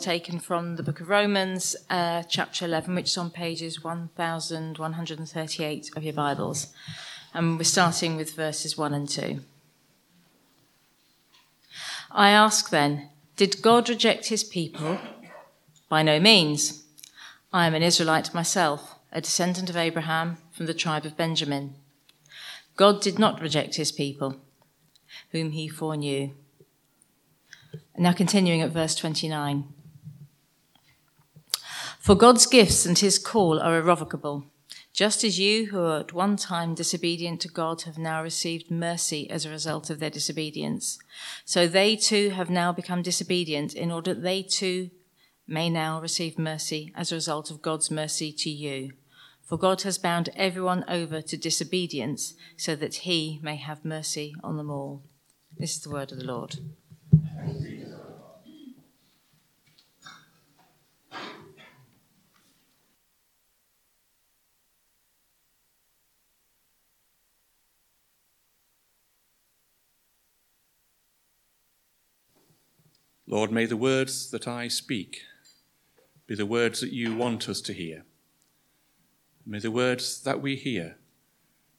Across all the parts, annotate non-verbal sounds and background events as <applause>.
taken from the book of Romans, uh, chapter 11, which is on pages 1138 of your Bibles. And we're starting with verses 1 and 2. I ask then, did God reject his people? By no means. I am an Israelite myself, a descendant of Abraham from the tribe of Benjamin. God did not reject his people, whom he foreknew. Now, continuing at verse 29. For God's gifts and his call are irrevocable. Just as you, who were at one time disobedient to God, have now received mercy as a result of their disobedience, so they too have now become disobedient in order that they too may now receive mercy as a result of God's mercy to you. For God has bound everyone over to disobedience so that he may have mercy on them all. This is the word of the Lord. Lord, may the words that I speak be the words that you want us to hear. May the words that we hear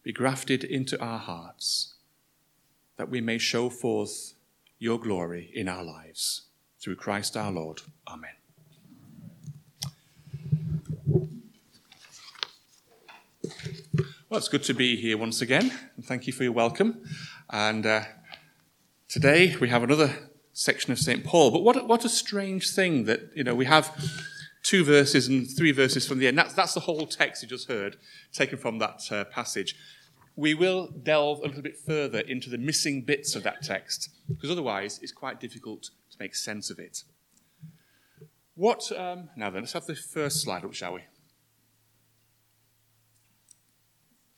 be grafted into our hearts, that we may show forth your glory in our lives. Through Christ our Lord. Amen. Well, it's good to be here once again, and thank you for your welcome. And uh, today we have another section of St. Paul. But what, what a strange thing that, you know, we have two verses and three verses from the end. That's, that's the whole text you just heard, taken from that uh, passage. We will delve a little bit further into the missing bits of that text, because otherwise it's quite difficult to make sense of it. What, um, now then, let's have the first slide up, shall we?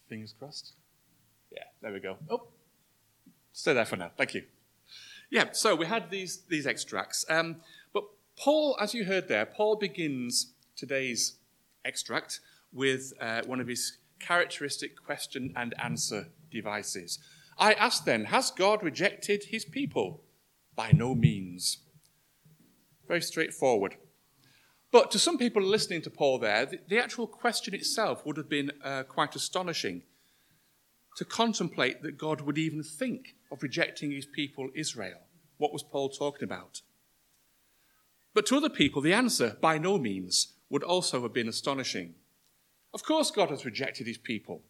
Fingers crossed. Yeah, there we go. Oh, stay there for now. Thank you. Yeah, so we had these, these extracts. Um, but Paul, as you heard there, Paul begins today's extract with uh, one of his characteristic question and answer devices. I ask then, has God rejected his people? By no means. Very straightforward. But to some people listening to Paul there, the, the actual question itself would have been uh, quite astonishing to contemplate that God would even think of rejecting his people Israel. What was Paul talking about? But to other people, the answer, by no means, would also have been astonishing. Of course, God has rejected his people.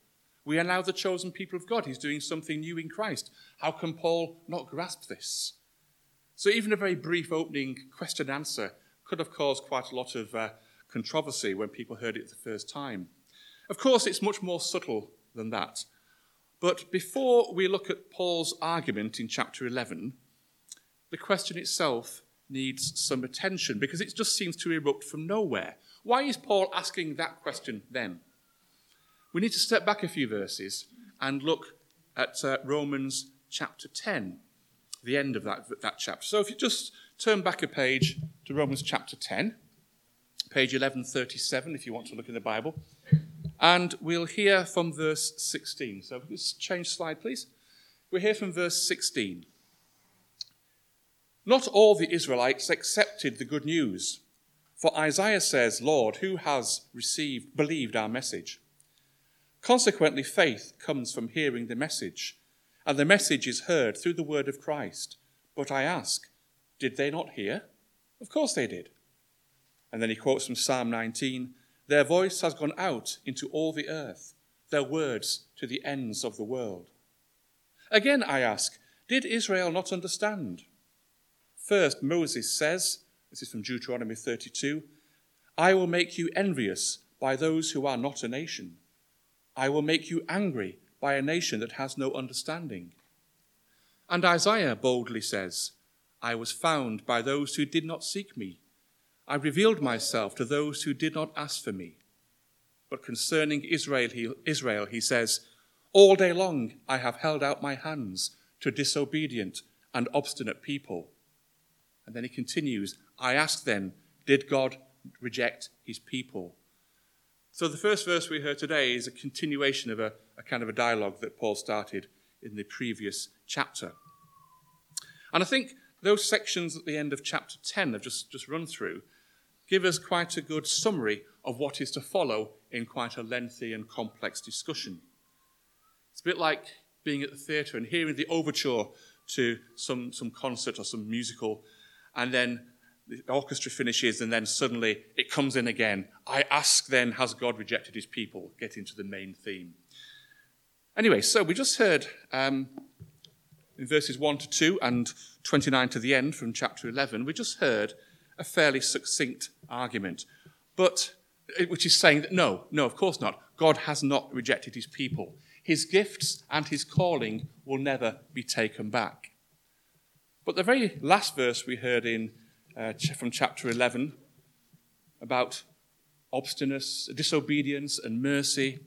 We are now the chosen people of God. He's doing something new in Christ. How can Paul not grasp this? So, even a very brief opening question answer could have caused quite a lot of uh, controversy when people heard it the first time. Of course, it's much more subtle than that. But before we look at Paul's argument in chapter 11, the question itself needs some attention because it just seems to erupt from nowhere. Why is Paul asking that question then? We need to step back a few verses and look at uh, Romans chapter 10, the end of that, that chapter. So if you just turn back a page to Romans chapter 10, page 1137, if you want to look in the Bible. And we'll hear from verse 16. So just change slide, please. We'll hear from verse 16. Not all the Israelites accepted the good news. For Isaiah says, Lord, who has received, believed our message? Consequently, faith comes from hearing the message, and the message is heard through the word of Christ. But I ask, did they not hear? Of course they did. And then he quotes from Psalm 19 their voice has gone out into all the earth, their words to the ends of the world. Again, I ask, did Israel not understand? First, Moses says, this is from Deuteronomy 32, I will make you envious by those who are not a nation. I will make you angry by a nation that has no understanding. And Isaiah boldly says, I was found by those who did not seek me. I revealed myself to those who did not ask for me. But concerning Israel he, Israel, he says, All day long I have held out my hands to disobedient and obstinate people. And then he continues, I ask then, did God reject his people? So the first verse we heard today is a continuation of a, a kind of a dialogue that Paul started in the previous chapter. And I think those sections at the end of chapter 10 I've just, just run through give us quite a good summary of what is to follow in quite a lengthy and complex discussion. It's a bit like being at the theatre and hearing the overture to some, some concert or some musical, and then the orchestra finishes, and then suddenly it comes in again. I ask then, has God rejected his people? Get into the main theme. Anyway, so we just heard um, in verses 1 to 2 and 29 to the end from chapter 11, we just heard a fairly succinct argument, but which is saying that no, no, of course not. God has not rejected his people. His gifts and his calling will never be taken back. But the very last verse we heard in uh, from chapter 11 about obstinance, disobedience, and mercy,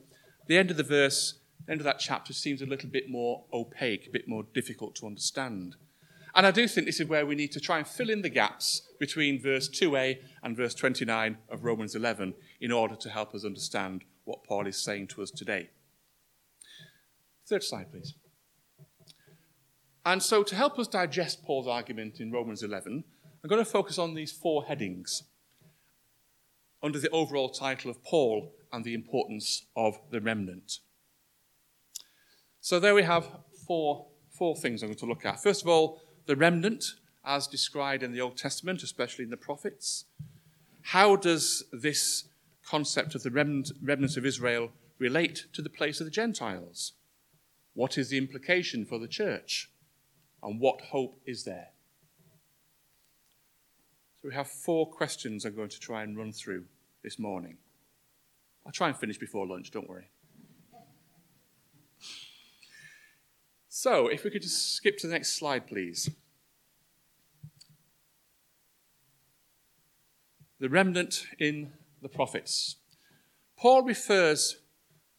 the end of the verse, the end of that chapter seems a little bit more opaque, a bit more difficult to understand. And I do think this is where we need to try and fill in the gaps between verse 2a and verse 29 of Romans 11 in order to help us understand what Paul is saying to us today. Third slide, please. And so, to help us digest Paul's argument in Romans 11, I'm going to focus on these four headings under the overall title of Paul and the importance of the remnant. So, there we have four, four things I'm going to look at. First of all, the remnant, as described in the Old Testament, especially in the prophets. How does this concept of the remnant, remnant of Israel relate to the place of the Gentiles? What is the implication for the church? And what hope is there? So we have four questions I'm going to try and run through this morning. I'll try and finish before lunch, don't worry. So, if we could just skip to the next slide, please. The remnant in the prophets. Paul refers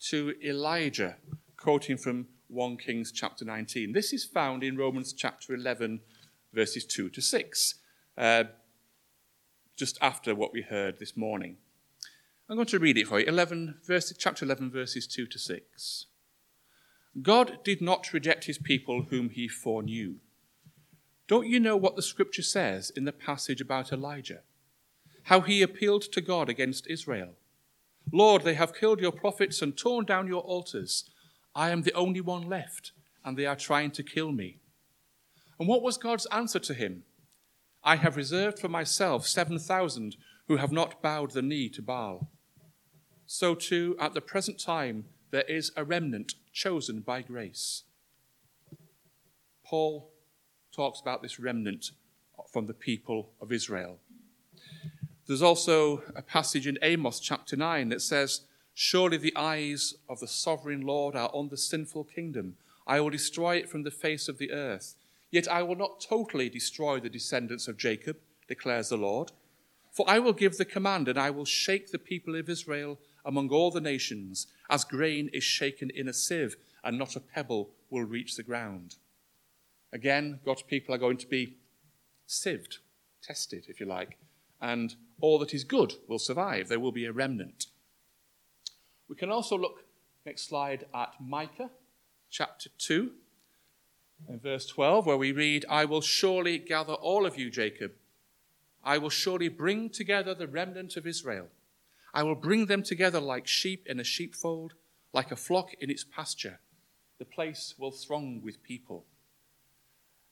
to Elijah, quoting from 1 Kings chapter 19. This is found in Romans chapter 11, verses 2 to 6, uh, just after what we heard this morning. I'm going to read it for you. 11, verse, chapter 11, verses 2 to 6. God did not reject his people whom he foreknew. Don't you know what the scripture says in the passage about Elijah? How he appealed to God against Israel. Lord, they have killed your prophets and torn down your altars. I am the only one left, and they are trying to kill me. And what was God's answer to him? I have reserved for myself 7,000 who have not bowed the knee to Baal. So, too, at the present time, there is a remnant chosen by grace. Paul talks about this remnant from the people of Israel. There's also a passage in Amos chapter 9 that says, Surely the eyes of the sovereign Lord are on the sinful kingdom. I will destroy it from the face of the earth. Yet I will not totally destroy the descendants of Jacob, declares the Lord. For I will give the command, and I will shake the people of Israel among all the nations, as grain is shaken in a sieve, and not a pebble will reach the ground. Again, God's people are going to be sieved, tested, if you like, and all that is good will survive. There will be a remnant. We can also look, next slide, at Micah chapter 2 and verse 12, where we read, I will surely gather all of you, Jacob. I will surely bring together the remnant of Israel. I will bring them together like sheep in a sheepfold, like a flock in its pasture. The place will throng with people.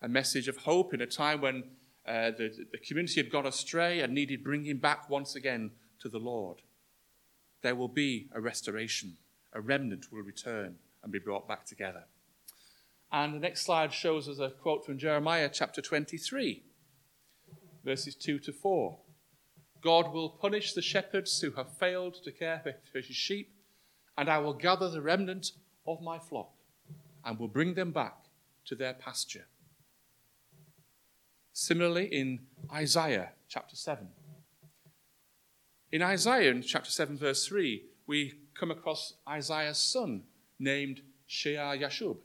A message of hope in a time when uh, the, the community had gone astray and needed bringing back once again to the Lord. There will be a restoration. A remnant will return and be brought back together. And the next slide shows us a quote from Jeremiah chapter 23, verses 2 to 4. God will punish the shepherds who have failed to care for his sheep, and I will gather the remnant of my flock and will bring them back to their pasture. Similarly, in Isaiah chapter 7. In Isaiah, in chapter 7, verse 3, we come across Isaiah's son named Shear Yashub,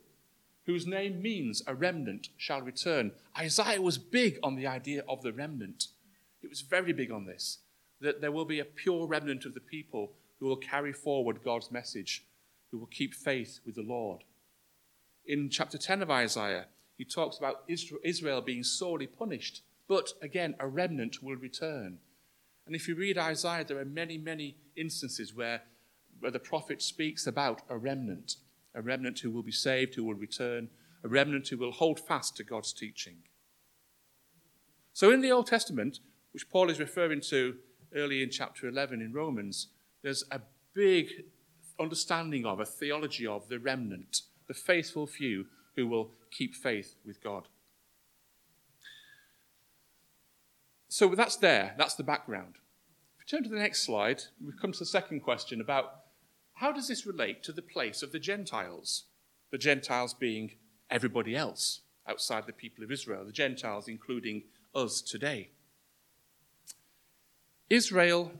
whose name means a remnant shall return. Isaiah was big on the idea of the remnant. It was very big on this that there will be a pure remnant of the people who will carry forward God's message, who will keep faith with the Lord. In chapter 10 of Isaiah, he talks about Israel being sorely punished, but again, a remnant will return. And if you read Isaiah, there are many, many instances where, where the prophet speaks about a remnant, a remnant who will be saved, who will return, a remnant who will hold fast to God's teaching. So in the Old Testament, which Paul is referring to early in chapter 11 in Romans, there's a big understanding of, a theology of the remnant, the faithful few who will keep faith with God. So that's there, that's the background. If we turn to the next slide, we've come to the second question about how does this relate to the place of the Gentiles? The Gentiles being everybody else outside the people of Israel, the Gentiles including us today. Israel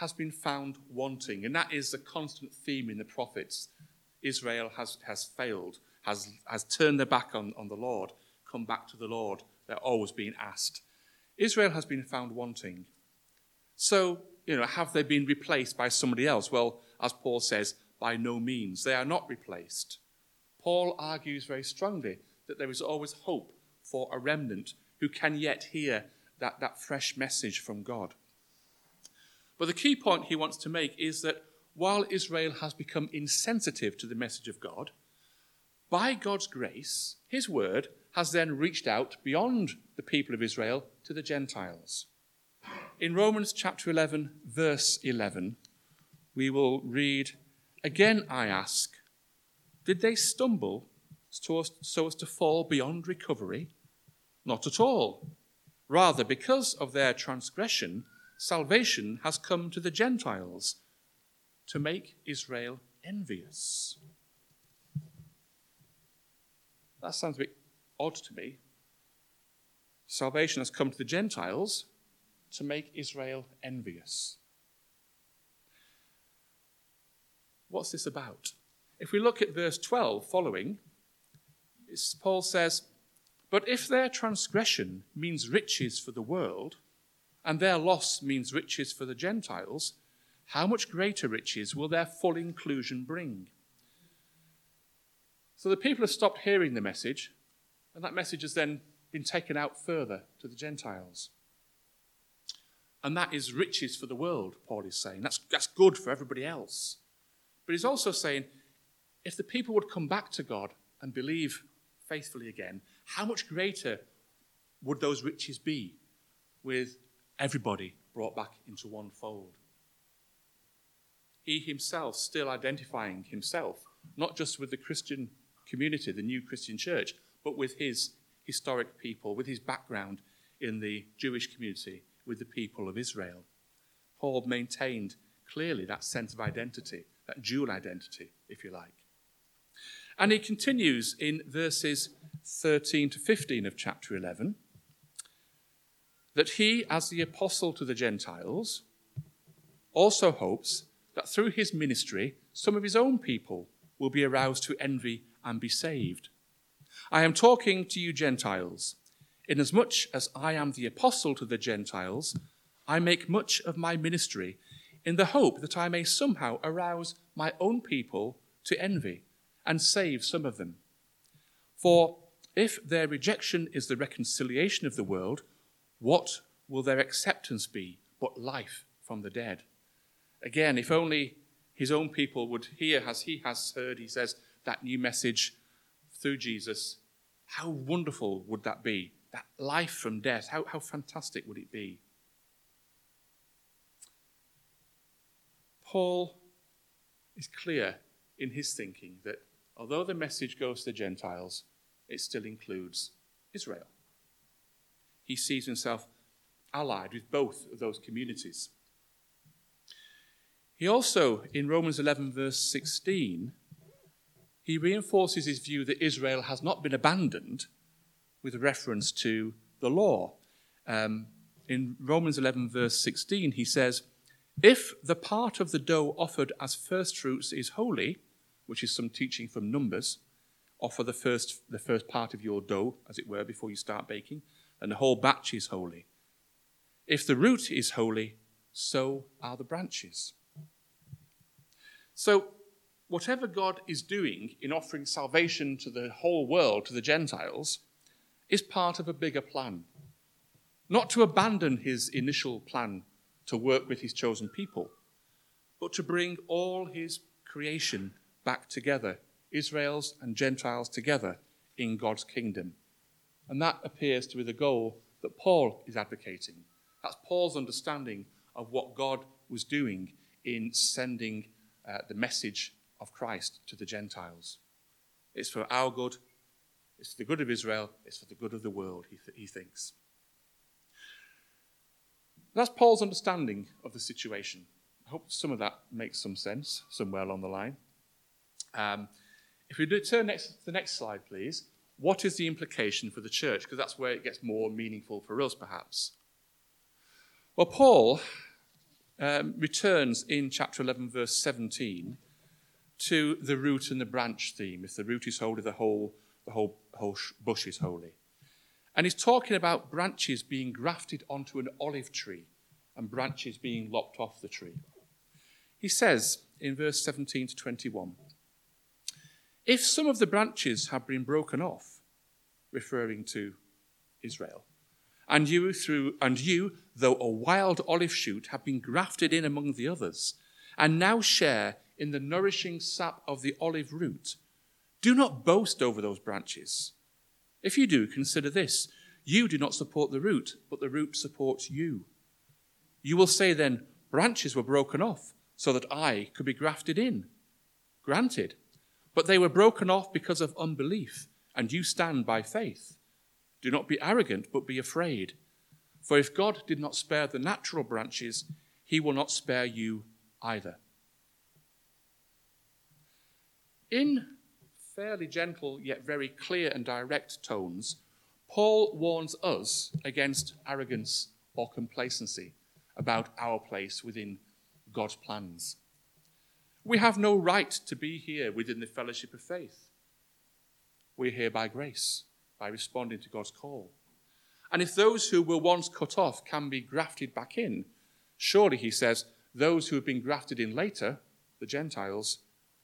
has been found wanting, and that is a constant theme in the prophets. Israel has, has failed has, has turned their back on, on the Lord, come back to the Lord. They're always being asked. Israel has been found wanting. So, you know, have they been replaced by somebody else? Well, as Paul says, by no means. They are not replaced. Paul argues very strongly that there is always hope for a remnant who can yet hear that, that fresh message from God. But the key point he wants to make is that while Israel has become insensitive to the message of God, by God's grace, his word has then reached out beyond the people of Israel to the Gentiles. In Romans chapter 11, verse 11, we will read Again, I ask, did they stumble so as, to fall beyond recovery? Not at all. Rather, because of their transgression, salvation has come to the Gentiles to make Israel envious. That sounds a bit odd to me. Salvation has come to the Gentiles to make Israel envious. What's this about? If we look at verse 12 following, Paul says, But if their transgression means riches for the world, and their loss means riches for the Gentiles, how much greater riches will their full inclusion bring? So the people have stopped hearing the message, and that message has then been taken out further to the Gentiles. And that is riches for the world, Paul is saying. That's, that's good for everybody else. But he's also saying if the people would come back to God and believe faithfully again, how much greater would those riches be with everybody brought back into one fold? He himself still identifying himself, not just with the Christian community, the new Christian church, but with his historic people, with his background in the Jewish community, with the people of Israel. Paul maintained clearly that sense of identity, that dual identity, if you like. And he continues in verses 13 to 15 of chapter 11 that he, as the apostle to the Gentiles, also hopes that through his ministry, some of his own people will be aroused to envy and be saved. I am talking to you, Gentiles. Inasmuch as I am the apostle to the Gentiles, I make much of my ministry in the hope that I may somehow arouse my own people to envy and save some of them. For if their rejection is the reconciliation of the world, what will their acceptance be but life from the dead? Again, if only his own people would hear as he has heard, he says, that new message through Jesus, how wonderful would that be? That life from death, how, how fantastic would it be? Paul is clear in his thinking that although the message goes to the Gentiles, it still includes Israel. He sees himself allied with both of those communities. He also, in Romans 11, verse 16, he reinforces his view that Israel has not been abandoned with reference to the law. Um, in Romans 11, verse 16, he says, If the part of the dough offered as first fruits is holy, which is some teaching from Numbers, offer the first, the first part of your dough, as it were, before you start baking, and the whole batch is holy. If the root is holy, so are the branches. So whatever God is doing in offering salvation to the whole world, to the Gentiles, is part of a bigger plan. Not to abandon his initial plan to work with his chosen people, but to bring all his creation back together, Israel's and Gentiles together in God's kingdom. And that appears to be the goal that Paul is advocating. That's Paul's understanding of what God was doing in sending uh, the message of Christ to the Gentiles. It's for our good, it's for the good of Israel, it's for the good of the world, he, th- he thinks. That's Paul's understanding of the situation. I hope some of that makes some sense somewhere along the line. Um, if we do turn next to the next slide, please. What is the implication for the church? Because that's where it gets more meaningful for us, perhaps. Well, Paul um, returns in chapter 11, verse 17, to the root and the branch theme. If the root is holy, the whole, the whole, whole bush is holy. And he's talking about branches being grafted onto an olive tree and branches being lopped off the tree. He says in verse 17 to 21 If some of the branches have been broken off, referring to Israel, and you through and you though a wild olive shoot have been grafted in among the others and now share in the nourishing sap of the olive root. Do not boast over those branches. If you do consider this. You do not support the root but the root supports you. You will say then branches were broken off so that i could be grafted in. Granted but they were broken off because of unbelief and you stand by faith. Do not be arrogant, but be afraid. For if God did not spare the natural branches, he will not spare you either. In fairly gentle yet very clear and direct tones, Paul warns us against arrogance or complacency about our place within God's plans. We have no right to be here within the fellowship of faith. We're here by grace by responding to God's call. And if those who were once cut off can be grafted back in, surely, he says, those who have been grafted in later, the Gentiles,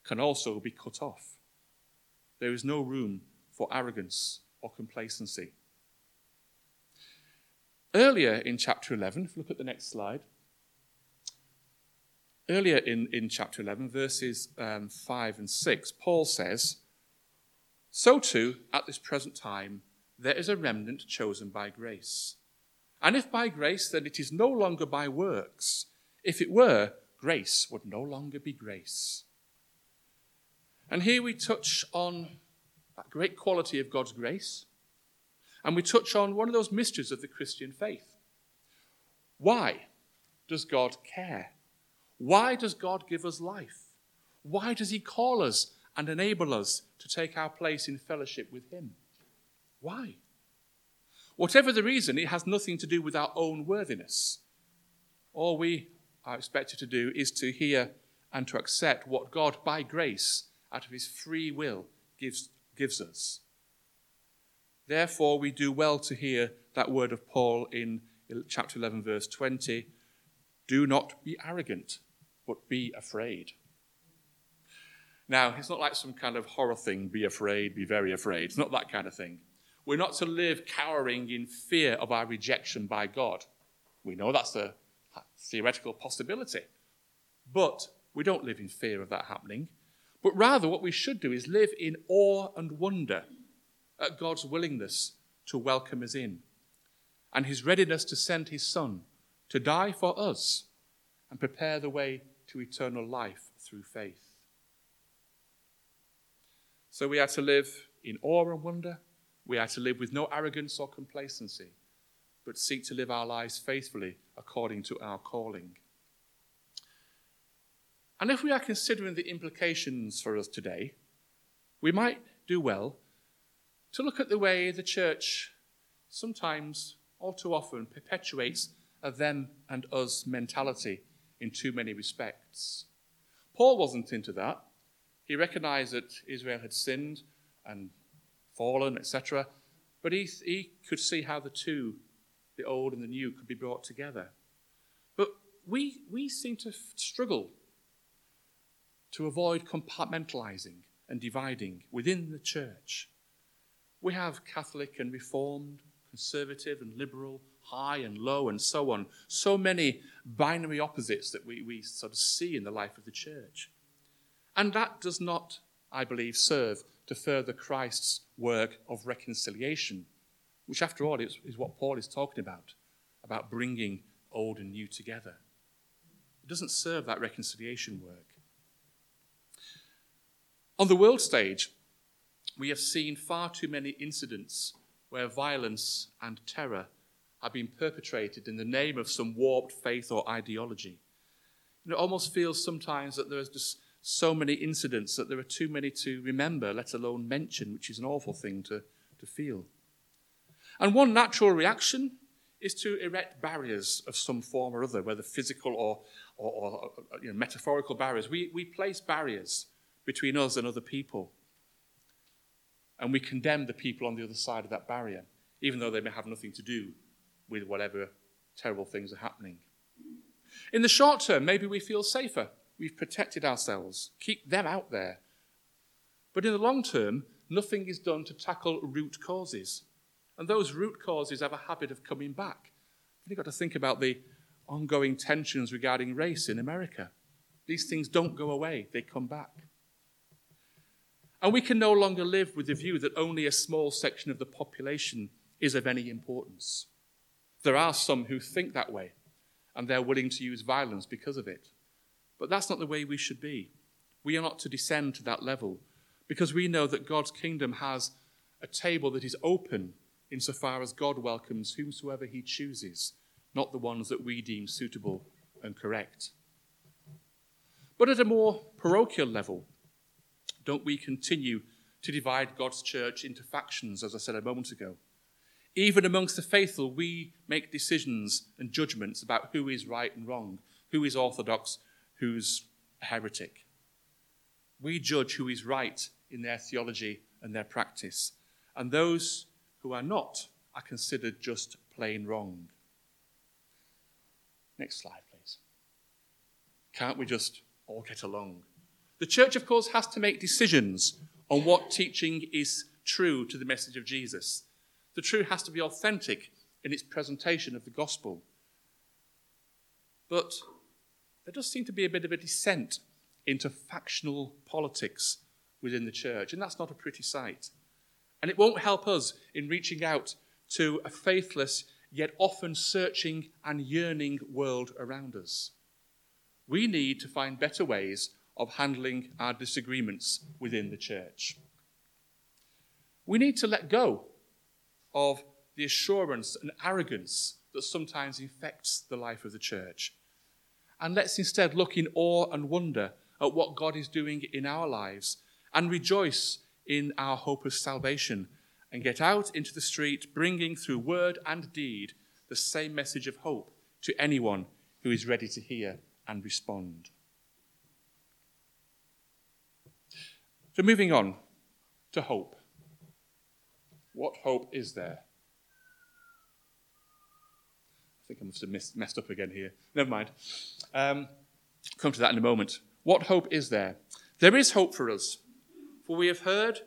can also be cut off. There is no room for arrogance or complacency. Earlier in chapter 11, if you look at the next slide, earlier in, in chapter 11, verses um, 5 and 6, Paul says, so too, at this present time, there is a remnant chosen by grace. And if by grace, then it is no longer by works. If it were, grace would no longer be grace. And here we touch on that great quality of God's grace, and we touch on one of those mysteries of the Christian faith. Why does God care? Why does God give us life? Why does He call us and enable us to take our place in fellowship with Him. Why? Whatever the reason, it has nothing to do with our own worthiness. All we are expected to do is to hear and to accept what God, by grace, out of His free will, gives, gives us. Therefore, we do well to hear that word of Paul in chapter 11, verse 20 do not be arrogant, but be afraid. Now, it's not like some kind of horror thing, be afraid, be very afraid. It's not that kind of thing. We're not to live cowering in fear of our rejection by God. We know that's a theoretical possibility. But we don't live in fear of that happening. But rather, what we should do is live in awe and wonder at God's willingness to welcome us in and his readiness to send his Son to die for us and prepare the way to eternal life through faith. So we are to live in awe and wonder. We are to live with no arrogance or complacency, but seek to live our lives faithfully according to our calling. And if we are considering the implications for us today, we might do well to look at the way the church sometimes, all too often, perpetuates a them and us mentality in too many respects. Paul wasn't into that. He recognized that Israel had sinned and fallen, etc. But he, he could see how the two, the old and the new, could be brought together. But we, we seem to struggle to avoid compartmentalizing and dividing within the church. We have Catholic and Reformed, conservative and liberal, high and low, and so on. So many binary opposites that we, we sort of see in the life of the church. And that does not, I believe, serve to further Christ's work of reconciliation, which, after all, is, is what Paul is talking about about bringing old and new together. It doesn't serve that reconciliation work. On the world stage, we have seen far too many incidents where violence and terror have been perpetrated in the name of some warped faith or ideology. And it almost feels sometimes that there is just so many incidents that there are too many to remember, let alone mention, which is an awful thing to, to feel. And one natural reaction is to erect barriers of some form or other, whether physical or, or, or you know, metaphorical barriers. We, we place barriers between us and other people. And we condemn the people on the other side of that barrier, even though they may have nothing to do with whatever terrible things are happening. In the short term, maybe we feel safer. We've protected ourselves. Keep them out there. But in the long term, nothing is done to tackle root causes. And those root causes have a habit of coming back. You've got to think about the ongoing tensions regarding race in America. These things don't go away, they come back. And we can no longer live with the view that only a small section of the population is of any importance. There are some who think that way, and they're willing to use violence because of it. But that's not the way we should be. We are not to descend to that level because we know that God's kingdom has a table that is open insofar as God welcomes whomsoever he chooses, not the ones that we deem suitable and correct. But at a more parochial level, don't we continue to divide God's church into factions, as I said a moment ago? Even amongst the faithful, we make decisions and judgments about who is right and wrong, who is orthodox, who's a heretic. We judge who is right in their theology and their practice, and those who are not are considered just plain wrong. Next slide, please. Can't we just all get along? The church, of course, has to make decisions on what teaching is true to the message of Jesus. The truth has to be authentic in its presentation of the gospel. But there does seem to be a bit of a descent into factional politics within the church, and that's not a pretty sight. And it won't help us in reaching out to a faithless, yet often searching and yearning world around us. We need to find better ways of handling our disagreements within the church. We need to let go of the assurance and arrogance that sometimes infects the life of the church. And let's instead look in awe and wonder at what God is doing in our lives and rejoice in our hope of salvation and get out into the street bringing through word and deed the same message of hope to anyone who is ready to hear and respond. So, moving on to hope. What hope is there? I think I must have missed, messed up again here. Never mind. Um, come to that in a moment. What hope is there? There is hope for us for we have heard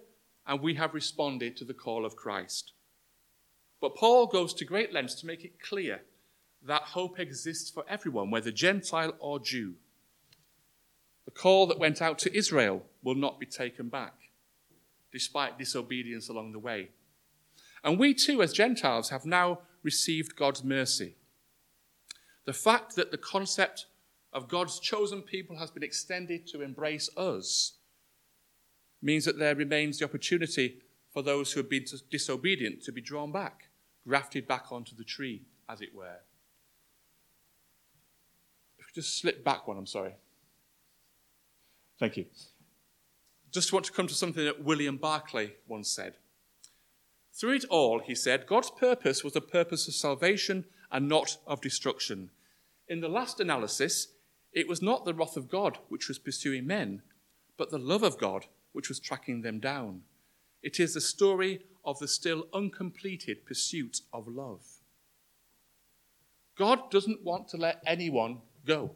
and we have responded to the call of Christ. But Paul goes to great lengths to make it clear that hope exists for everyone, whether Gentile or Jew. The call that went out to Israel will not be taken back, despite disobedience along the way. And we too, as Gentiles, have now received God's mercy. The fact that the concept of God's chosen people has been extended to embrace us means that there remains the opportunity for those who have been disobedient to be drawn back, grafted back onto the tree, as it were. If we just slip back one, I'm sorry. Thank you. Just want to come to something that William Barclay once said. Through it all, he said, God's purpose was a purpose of salvation and not of destruction. In the last analysis, it was not the wrath of God which was pursuing men, but the love of God which was tracking them down. It is the story of the still uncompleted pursuit of love. God doesn't want to let anyone go.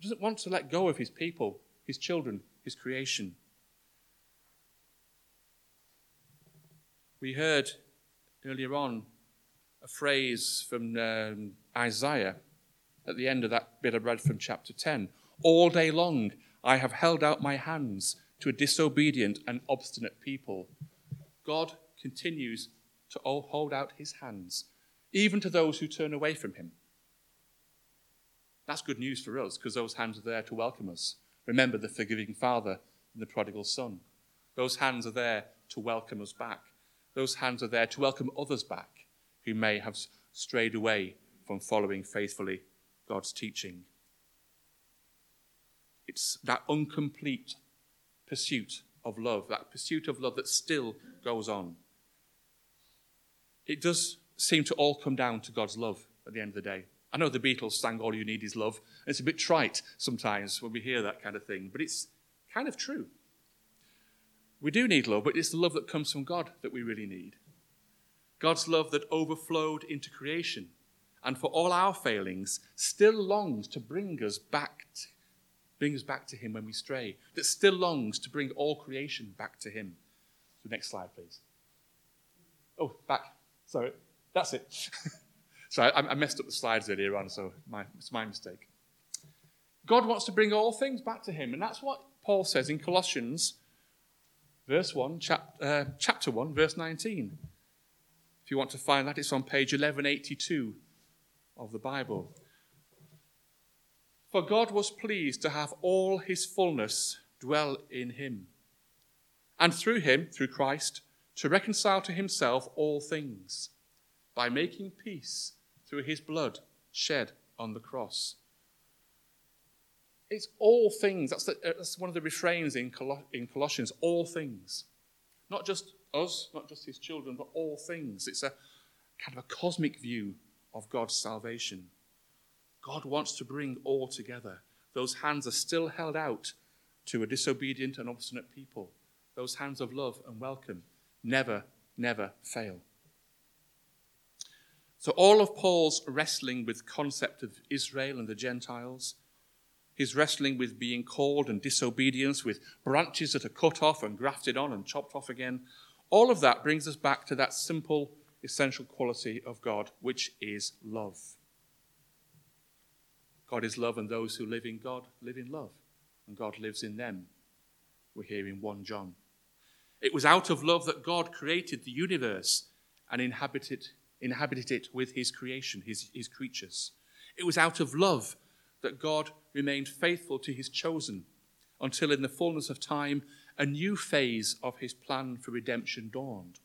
He doesn't want to let go of his people, his children, his creation. We heard earlier on a phrase from um, Isaiah at the end of that bit of bread from chapter 10. All day long I have held out my hands to a disobedient and obstinate people. God continues to hold out his hands, even to those who turn away from him. That's good news for us because those hands are there to welcome us. Remember the forgiving Father and the prodigal Son. Those hands are there to welcome us back. Those hands are there to welcome others back who may have strayed away from following faithfully God's teaching. It's that incomplete pursuit of love, that pursuit of love that still goes on. It does seem to all come down to God's love at the end of the day. I know the Beatles sang All You Need Is Love. It's a bit trite sometimes when we hear that kind of thing, but it's kind of true. We do need love, but it's the love that comes from God that we really need. God's love that overflowed into creation and for all our failings still longs to bring us back to, bring us back to him when we stray, that still longs to bring all creation back to him. So next slide, please. Oh, back. Sorry. That's it. <laughs> Sorry, I, I, messed up the slides earlier on, so my, it's my mistake. God wants to bring all things back to him, and that's what Paul says in Colossians, verse 1, chap, uh, chapter 1, verse 19. If you want to find that, it's on page 1182 of the Bible. For God was pleased to have all his fullness dwell in him, and through him, through Christ, to reconcile to himself all things, by making peace through his blood shed on the cross. It's all things. That's, the, uh, that's one of the refrains in, Col- in Colossians all things. Not just us, not just his children, but all things. It's a kind of a cosmic view of God's salvation. God wants to bring all together. Those hands are still held out to a disobedient and obstinate people. Those hands of love and welcome never, never fail. So all of Paul's wrestling with concept of Israel and the Gentiles, his wrestling with being called and disobedience, with branches that are cut off and grafted on and chopped off again, all of that brings us back to that simple essential quality of God, which is love. God is love, and those who live in God live in love, and God lives in them. We're here in 1 John. It was out of love that God created the universe and inhabited, inhabited it with his creation, his, his creatures. It was out of love that God remained faithful to his chosen until, in the fullness of time, a new phase of his plan for redemption dawned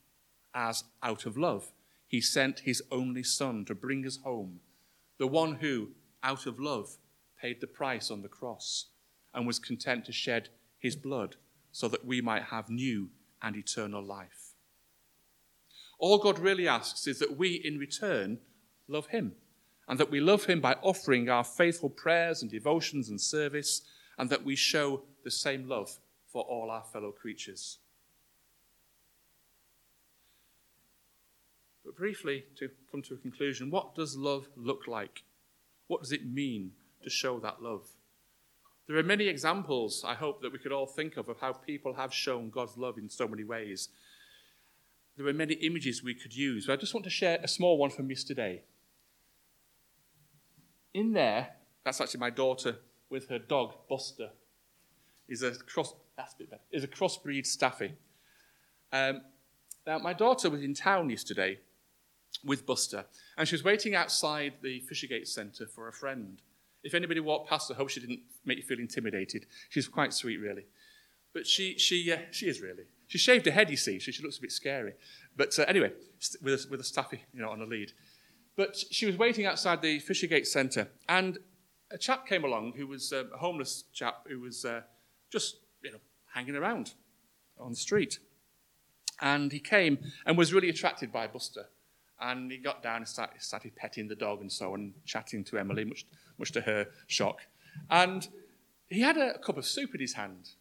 as out of love, he sent his only son to bring us home, the one who, out of love, paid the price on the cross and was content to shed his blood so that we might have new and eternal life. All God really asks is that we, in return, love him, and that we love him by offering our faithful prayers and devotions and service, and that we show the same love for all our fellow creatures. But briefly, to come to a conclusion, what does love look like? What does it mean to show that love? There are many examples, I hope, that we could all think of of how people have shown God's love in so many ways. There are many images we could use, but I just want to share a small one from yesterday. In there, that's actually my daughter with her dog, Buster. Is a cross. That's a bit better. Is a crossbreed staffy. Um, now, my daughter was in town yesterday, with Buster, and she was waiting outside the Fishergate Centre for a friend. If anybody walked past her, I hope she didn't make you feel intimidated. She's quite sweet, really. But she, she, uh, she is really. She shaved her head, you see, so she looks a bit scary. But uh, anyway, with a, with a staffy, you know, on a lead. But she was waiting outside the Fishergate Centre, and a chap came along who was uh, a homeless chap who was uh, just, you know, hanging around on the street. And he came and was really attracted by Buster. And he got down and started, started petting the dog and so on, chatting to Emily, much, much to her shock. And he had a, a cup of soup in his hand.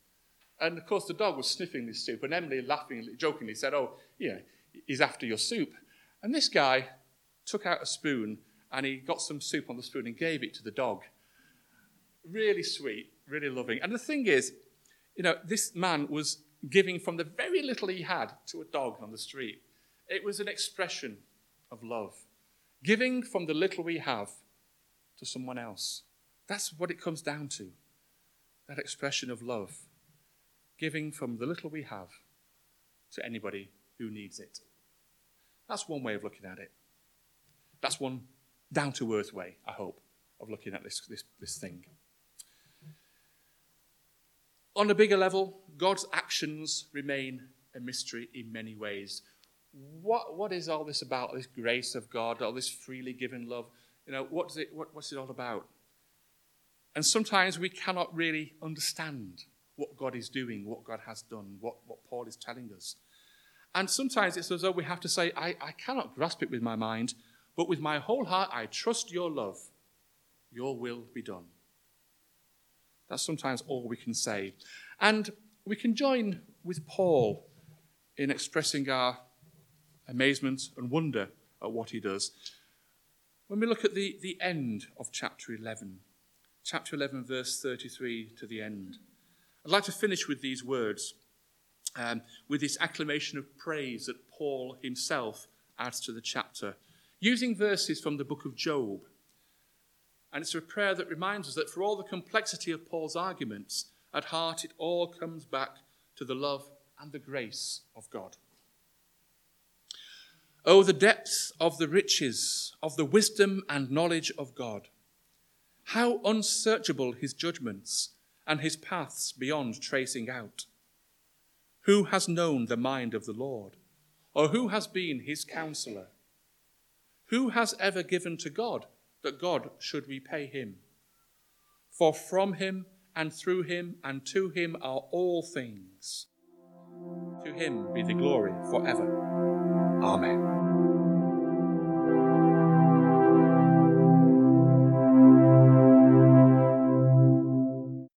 And of course, the dog was sniffing this soup. And Emily, laughing, jokingly, said, Oh, yeah, he's after your soup. And this guy took out a spoon and he got some soup on the spoon and gave it to the dog. Really sweet, really loving. And the thing is, you know, this man was giving from the very little he had to a dog on the street. It was an expression of love, giving from the little we have to someone else. That's what it comes down to that expression of love, giving from the little we have to anybody who needs it. That's one way of looking at it. That's one down to earth way, I hope, of looking at this, this, this thing. On a bigger level, God's actions remain a mystery in many ways. What, what is all this about, this grace of God, all this freely given love? You know, what's it, what, what's it all about? And sometimes we cannot really understand what God is doing, what God has done, what, what Paul is telling us. And sometimes it's as though we have to say, I, I cannot grasp it with my mind, but with my whole heart I trust your love. Your will be done. That's sometimes all we can say. And we can join with Paul in expressing our amazement and wonder at what he does. When we look at the, the end of chapter 11, chapter 11, verse 33 to the end, I'd like to finish with these words, um, with this acclamation of praise that Paul himself adds to the chapter, using verses from the book of Job. And it's a prayer that reminds us that for all the complexity of Paul's arguments, at heart it all comes back to the love and the grace of God. Oh, the depths of the riches of the wisdom and knowledge of God. How unsearchable his judgments and his paths beyond tracing out. Who has known the mind of the Lord? Or who has been his counselor? Who has ever given to God that God should repay him? For from him and through him and to him are all things. To him be the glory forever. Amen.